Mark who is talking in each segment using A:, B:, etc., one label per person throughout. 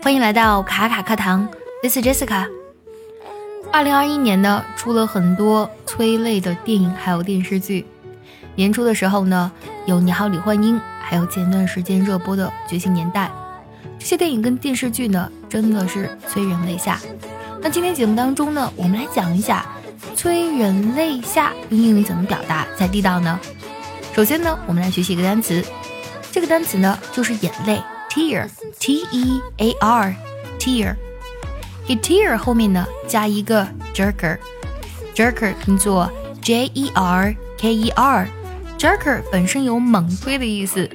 A: 欢迎来到卡卡课堂，this Jessica。二零二一年呢，出了很多催泪的电影还有电视剧。年初的时候呢，有《你好，李焕英》，还有前段时间热播的《觉醒年代》。这些电影跟电视剧呢，真的是催人泪下。那今天节目当中呢，我们来讲一下催人泪下用英语怎么表达才地道呢？首先呢，我们来学习一个单词，这个单词呢就是眼泪，tear，t e a r，tear。给 tear 后面呢加一个 jerker，jerker 拼作 j e r k e r，jerker 本身有猛推的意思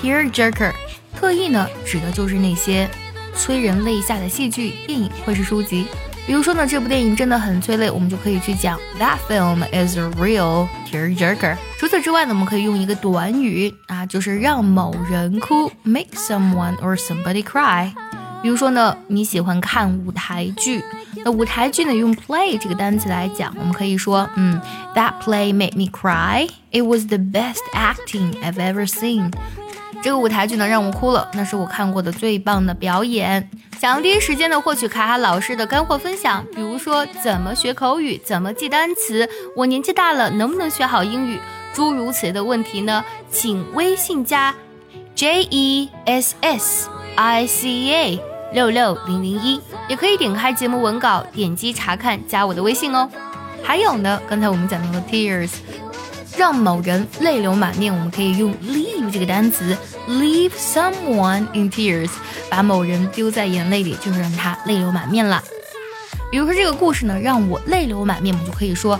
A: ，tear jerker。特意呢，指的就是那些催人泪下的戏剧、电影或是书籍。比如说呢，这部电影真的很催泪，我们就可以去讲 That film is a real tearjerker。除此之外呢，我们可以用一个短语啊，就是让某人哭，make someone or somebody cry。比如说呢，你喜欢看舞台剧，那舞台剧呢用 play 这个单词来讲，我们可以说，嗯，That play made me cry. It was the best acting I've ever seen. 这个舞台剧呢让我哭了，那是我看过的最棒的表演。想要第一时间的获取卡卡老师的干货分享，比如说怎么学口语，怎么记单词，我年纪大了能不能学好英语，诸如此类的问题呢？请微信加 J E S S I C A 六六零零一，也可以点开节目文稿，点击查看，加我的微信哦。还有呢，刚才我们讲到了 tears。让某人泪流满面，我们可以用 leave 这个单词，leave someone in tears，把某人丢在眼泪里，就是让他泪流满面了。比如说这个故事呢，让我泪流满面，我们就可以说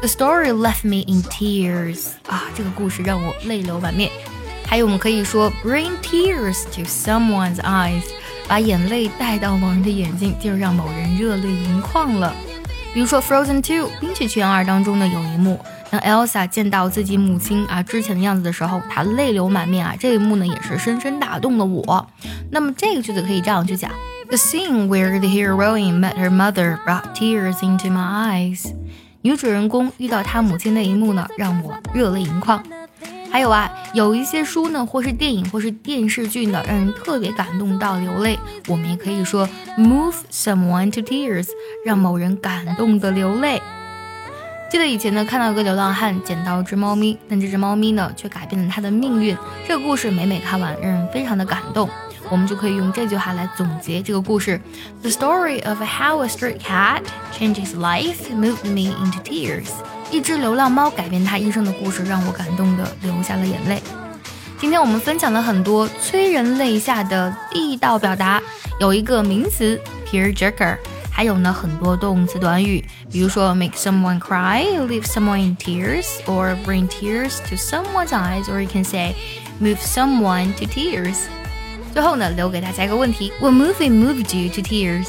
A: the story left me in tears。啊，这个故事让我泪流满面。还有我们可以说 bring tears to someone's eyes，把眼泪带到某人的眼睛，就是让某人热泪盈眶了。比如说 Frozen Two，冰雪奇缘二当中呢有一幕。当 Elsa 见到自己母亲啊之前的样子的时候，她泪流满面啊。这一幕呢，也是深深打动了我。那么这个句子可以这样去讲：The scene where the heroine met her mother brought tears into my eyes。女主人公遇到她母亲那一幕呢，让我热泪盈眶。还有啊，有一些书呢，或是电影，或是电视剧呢，让人特别感动到流泪。我们也可以说 move someone to tears，让某人感动的流泪。记得以前呢，看到一个流浪汉捡到一只猫咪，但这只猫咪呢，却改变了他的命运。这个故事每每看完，让人非常的感动。我们就可以用这句话来总结这个故事：The story of how a stray cat changes life moved me into tears。一只流浪猫改变他一生的故事，让我感动的流下了眼泪。今天我们分享了很多催人泪下的地道表达，有一个名词 tearjerker。还有呢，很多动词短语，比如说 make someone cry, leave someone in tears, or bring tears to someone's eyes, or you can say move someone to tears. 最后呢，留给大家一个问题：What movie moved you to tears?